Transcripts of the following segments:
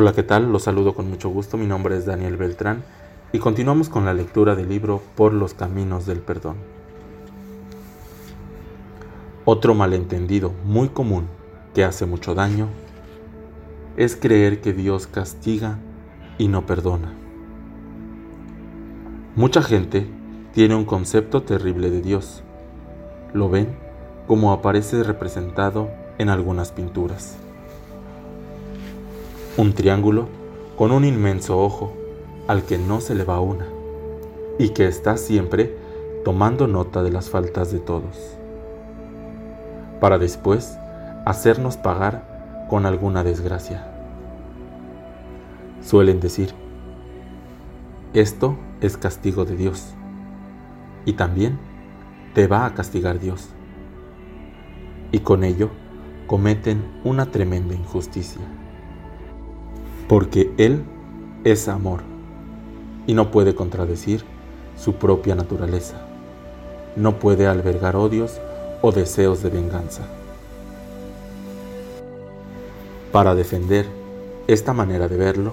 Hola, ¿qué tal? Los saludo con mucho gusto. Mi nombre es Daniel Beltrán y continuamos con la lectura del libro Por los Caminos del Perdón. Otro malentendido muy común que hace mucho daño es creer que Dios castiga y no perdona. Mucha gente tiene un concepto terrible de Dios. Lo ven como aparece representado en algunas pinturas. Un triángulo con un inmenso ojo al que no se le va una y que está siempre tomando nota de las faltas de todos, para después hacernos pagar con alguna desgracia. Suelen decir, esto es castigo de Dios y también te va a castigar Dios. Y con ello cometen una tremenda injusticia, porque Él es amor y no puede contradecir su propia naturaleza. No puede albergar odios o deseos de venganza. Para defender esta manera de verlo,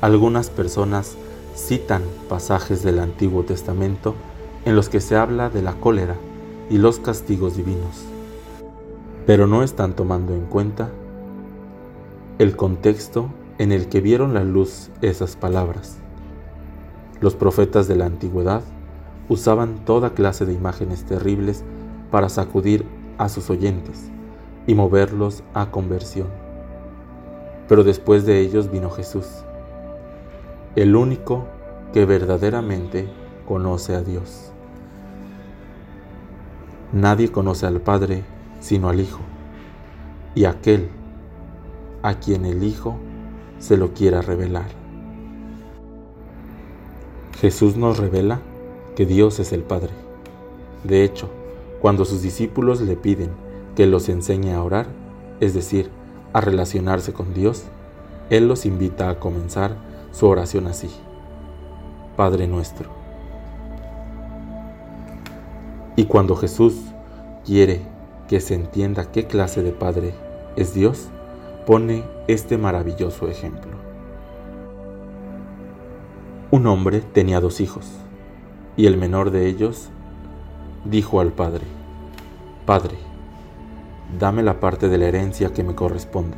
algunas personas citan pasajes del Antiguo Testamento en los que se habla de la cólera y los castigos divinos, pero no están tomando en cuenta el contexto en el que vieron la luz esas palabras. Los profetas de la antigüedad usaban toda clase de imágenes terribles para sacudir a sus oyentes y moverlos a conversión. Pero después de ellos vino Jesús, el único que verdaderamente conoce a Dios. Nadie conoce al Padre sino al Hijo, y aquel a quien el Hijo se lo quiera revelar. Jesús nos revela que Dios es el Padre. De hecho, cuando sus discípulos le piden que los enseñe a orar, es decir, a relacionarse con Dios, Él los invita a comenzar su oración así. Padre nuestro. Y cuando Jesús quiere que se entienda qué clase de Padre es Dios, pone este maravilloso ejemplo. Un hombre tenía dos hijos, y el menor de ellos dijo al padre, Padre, dame la parte de la herencia que me corresponde.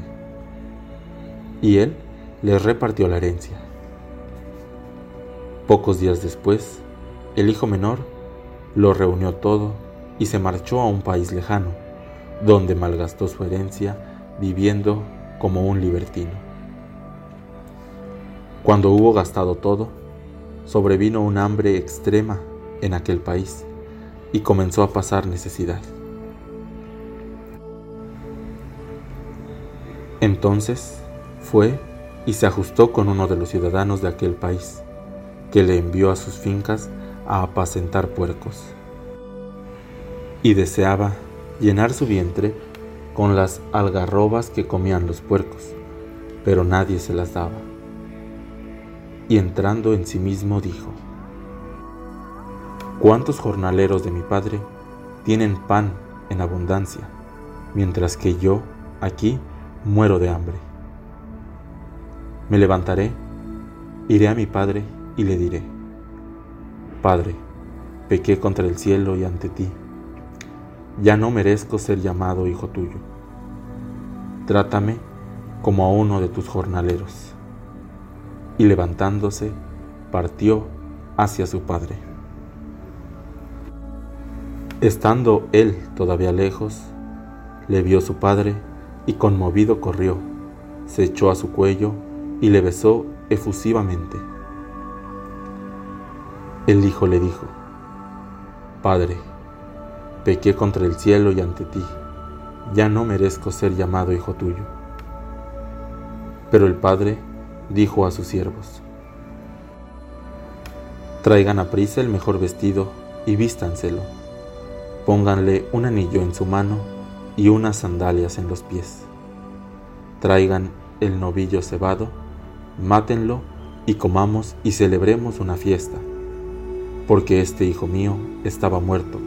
Y él le repartió la herencia. Pocos días después, el hijo menor lo reunió todo y se marchó a un país lejano, donde malgastó su herencia viviendo como un libertino. Cuando hubo gastado todo, sobrevino un hambre extrema en aquel país y comenzó a pasar necesidad. Entonces fue y se ajustó con uno de los ciudadanos de aquel país, que le envió a sus fincas a apacentar puercos. Y deseaba llenar su vientre con las algarrobas que comían los puercos, pero nadie se las daba y entrando en sí mismo dijo, ¿Cuántos jornaleros de mi padre tienen pan en abundancia, mientras que yo aquí muero de hambre? Me levantaré, iré a mi padre y le diré, Padre, pequé contra el cielo y ante ti, ya no merezco ser llamado hijo tuyo. Trátame como a uno de tus jornaleros y levantándose, partió hacia su padre. Estando él todavía lejos, le vio su padre y conmovido corrió, se echó a su cuello y le besó efusivamente. El hijo le dijo, Padre, pequé contra el cielo y ante ti, ya no merezco ser llamado hijo tuyo. Pero el padre dijo a sus siervos, Traigan a prisa el mejor vestido y vístanselo. Pónganle un anillo en su mano y unas sandalias en los pies. Traigan el novillo cebado, mátenlo y comamos y celebremos una fiesta, porque este hijo mío estaba muerto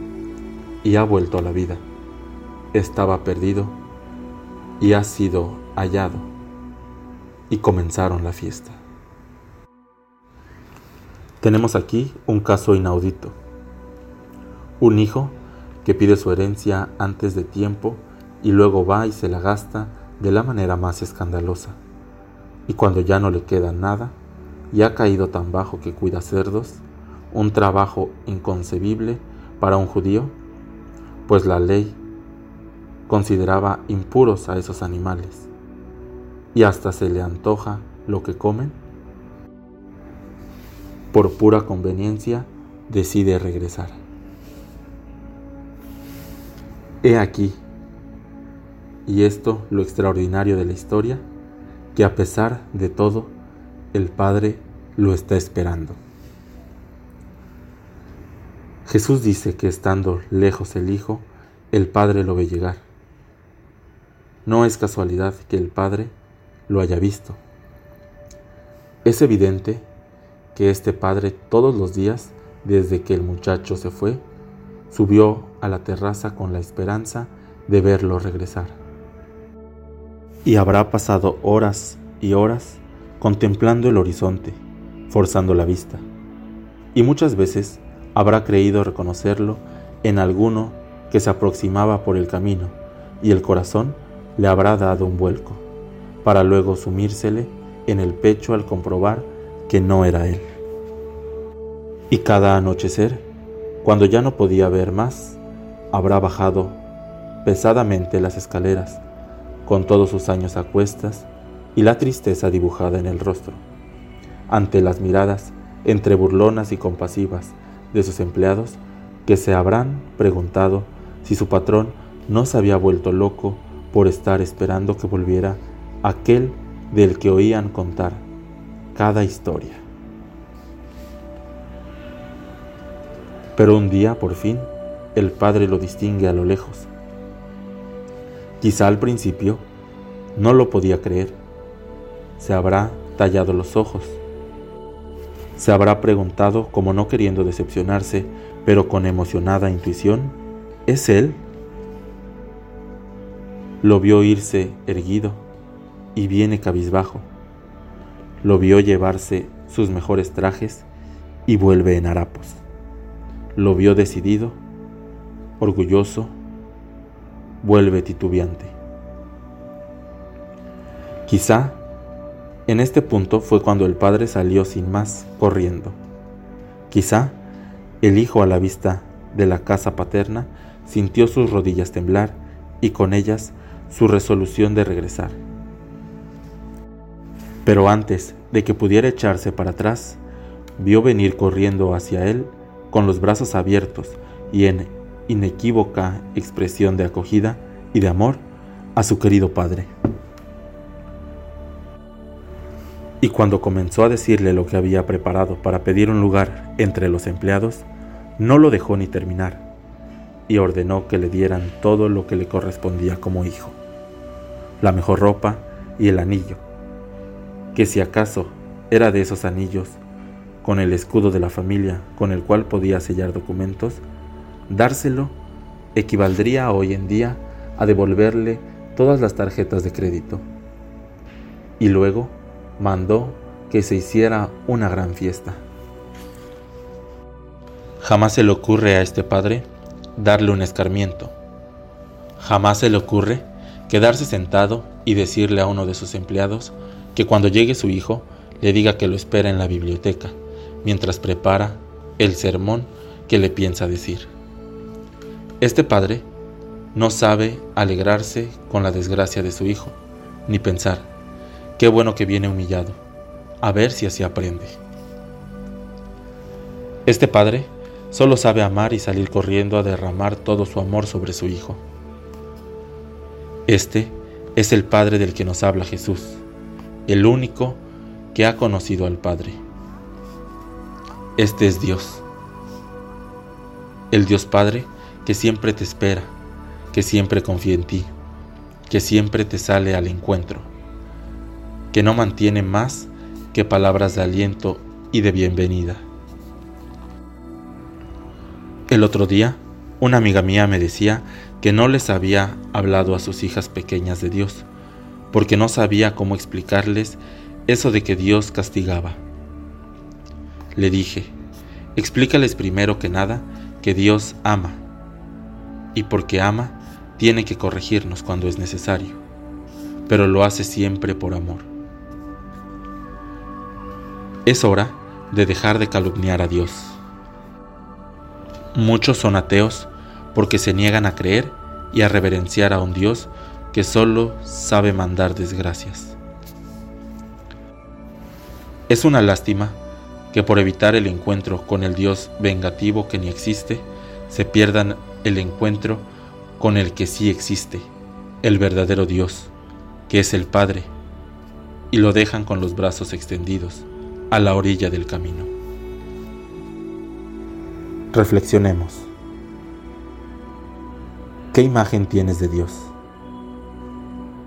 y ha vuelto a la vida. Estaba perdido y ha sido hallado y comenzaron la fiesta. Tenemos aquí un caso inaudito. Un hijo que pide su herencia antes de tiempo y luego va y se la gasta de la manera más escandalosa. Y cuando ya no le queda nada, y ha caído tan bajo que cuida cerdos, un trabajo inconcebible para un judío, pues la ley consideraba impuros a esos animales, y hasta se le antoja lo que comen, por pura conveniencia decide regresar. He aquí, y esto lo extraordinario de la historia, que a pesar de todo, el Padre lo está esperando. Jesús dice que estando lejos el Hijo, el Padre lo ve llegar. No es casualidad que el Padre lo haya visto. Es evidente que este Padre todos los días, desde que el muchacho se fue, subió a la terraza con la esperanza de verlo regresar. Y habrá pasado horas y horas contemplando el horizonte, forzando la vista, y muchas veces habrá creído reconocerlo en alguno que se aproximaba por el camino, y el corazón le habrá dado un vuelco, para luego sumírsele en el pecho al comprobar que no era él. Y cada anochecer, cuando ya no podía ver más, habrá bajado pesadamente las escaleras, con todos sus años a cuestas y la tristeza dibujada en el rostro, ante las miradas entre burlonas y compasivas de sus empleados que se habrán preguntado si su patrón no se había vuelto loco por estar esperando que volviera aquel del que oían contar cada historia. Pero un día, por fin, el padre lo distingue a lo lejos. Quizá al principio no lo podía creer. Se habrá tallado los ojos se habrá preguntado, como no queriendo decepcionarse, pero con emocionada intuición, ¿es él? Lo vio irse erguido y viene cabizbajo. Lo vio llevarse sus mejores trajes y vuelve en harapos. Lo vio decidido, orgulloso, vuelve titubeante. Quizá en este punto fue cuando el padre salió sin más, corriendo. Quizá el hijo a la vista de la casa paterna sintió sus rodillas temblar y con ellas su resolución de regresar. Pero antes de que pudiera echarse para atrás, vio venir corriendo hacia él con los brazos abiertos y en inequívoca expresión de acogida y de amor a su querido padre. Y cuando comenzó a decirle lo que había preparado para pedir un lugar entre los empleados, no lo dejó ni terminar, y ordenó que le dieran todo lo que le correspondía como hijo, la mejor ropa y el anillo, que si acaso era de esos anillos con el escudo de la familia con el cual podía sellar documentos, dárselo equivaldría hoy en día a devolverle todas las tarjetas de crédito. Y luego mandó que se hiciera una gran fiesta. Jamás se le ocurre a este padre darle un escarmiento. Jamás se le ocurre quedarse sentado y decirle a uno de sus empleados que cuando llegue su hijo le diga que lo espera en la biblioteca, mientras prepara el sermón que le piensa decir. Este padre no sabe alegrarse con la desgracia de su hijo, ni pensar, Qué bueno que viene humillado. A ver si así aprende. Este padre solo sabe amar y salir corriendo a derramar todo su amor sobre su hijo. Este es el Padre del que nos habla Jesús, el único que ha conocido al Padre. Este es Dios, el Dios Padre que siempre te espera, que siempre confía en ti, que siempre te sale al encuentro que no mantiene más que palabras de aliento y de bienvenida. El otro día, una amiga mía me decía que no les había hablado a sus hijas pequeñas de Dios, porque no sabía cómo explicarles eso de que Dios castigaba. Le dije, explícales primero que nada que Dios ama, y porque ama, tiene que corregirnos cuando es necesario, pero lo hace siempre por amor. Es hora de dejar de calumniar a Dios. Muchos son ateos porque se niegan a creer y a reverenciar a un Dios que solo sabe mandar desgracias. Es una lástima que por evitar el encuentro con el Dios vengativo que ni existe, se pierdan el encuentro con el que sí existe, el verdadero Dios, que es el Padre, y lo dejan con los brazos extendidos a la orilla del camino. Reflexionemos. ¿Qué imagen tienes de Dios?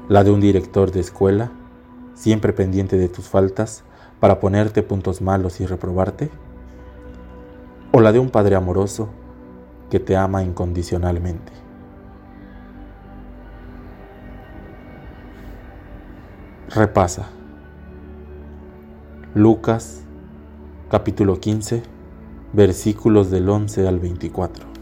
¿La de un director de escuela, siempre pendiente de tus faltas para ponerte puntos malos y reprobarte? ¿O la de un Padre amoroso que te ama incondicionalmente? Repasa. Lucas capítulo 15 versículos del 11 al 24.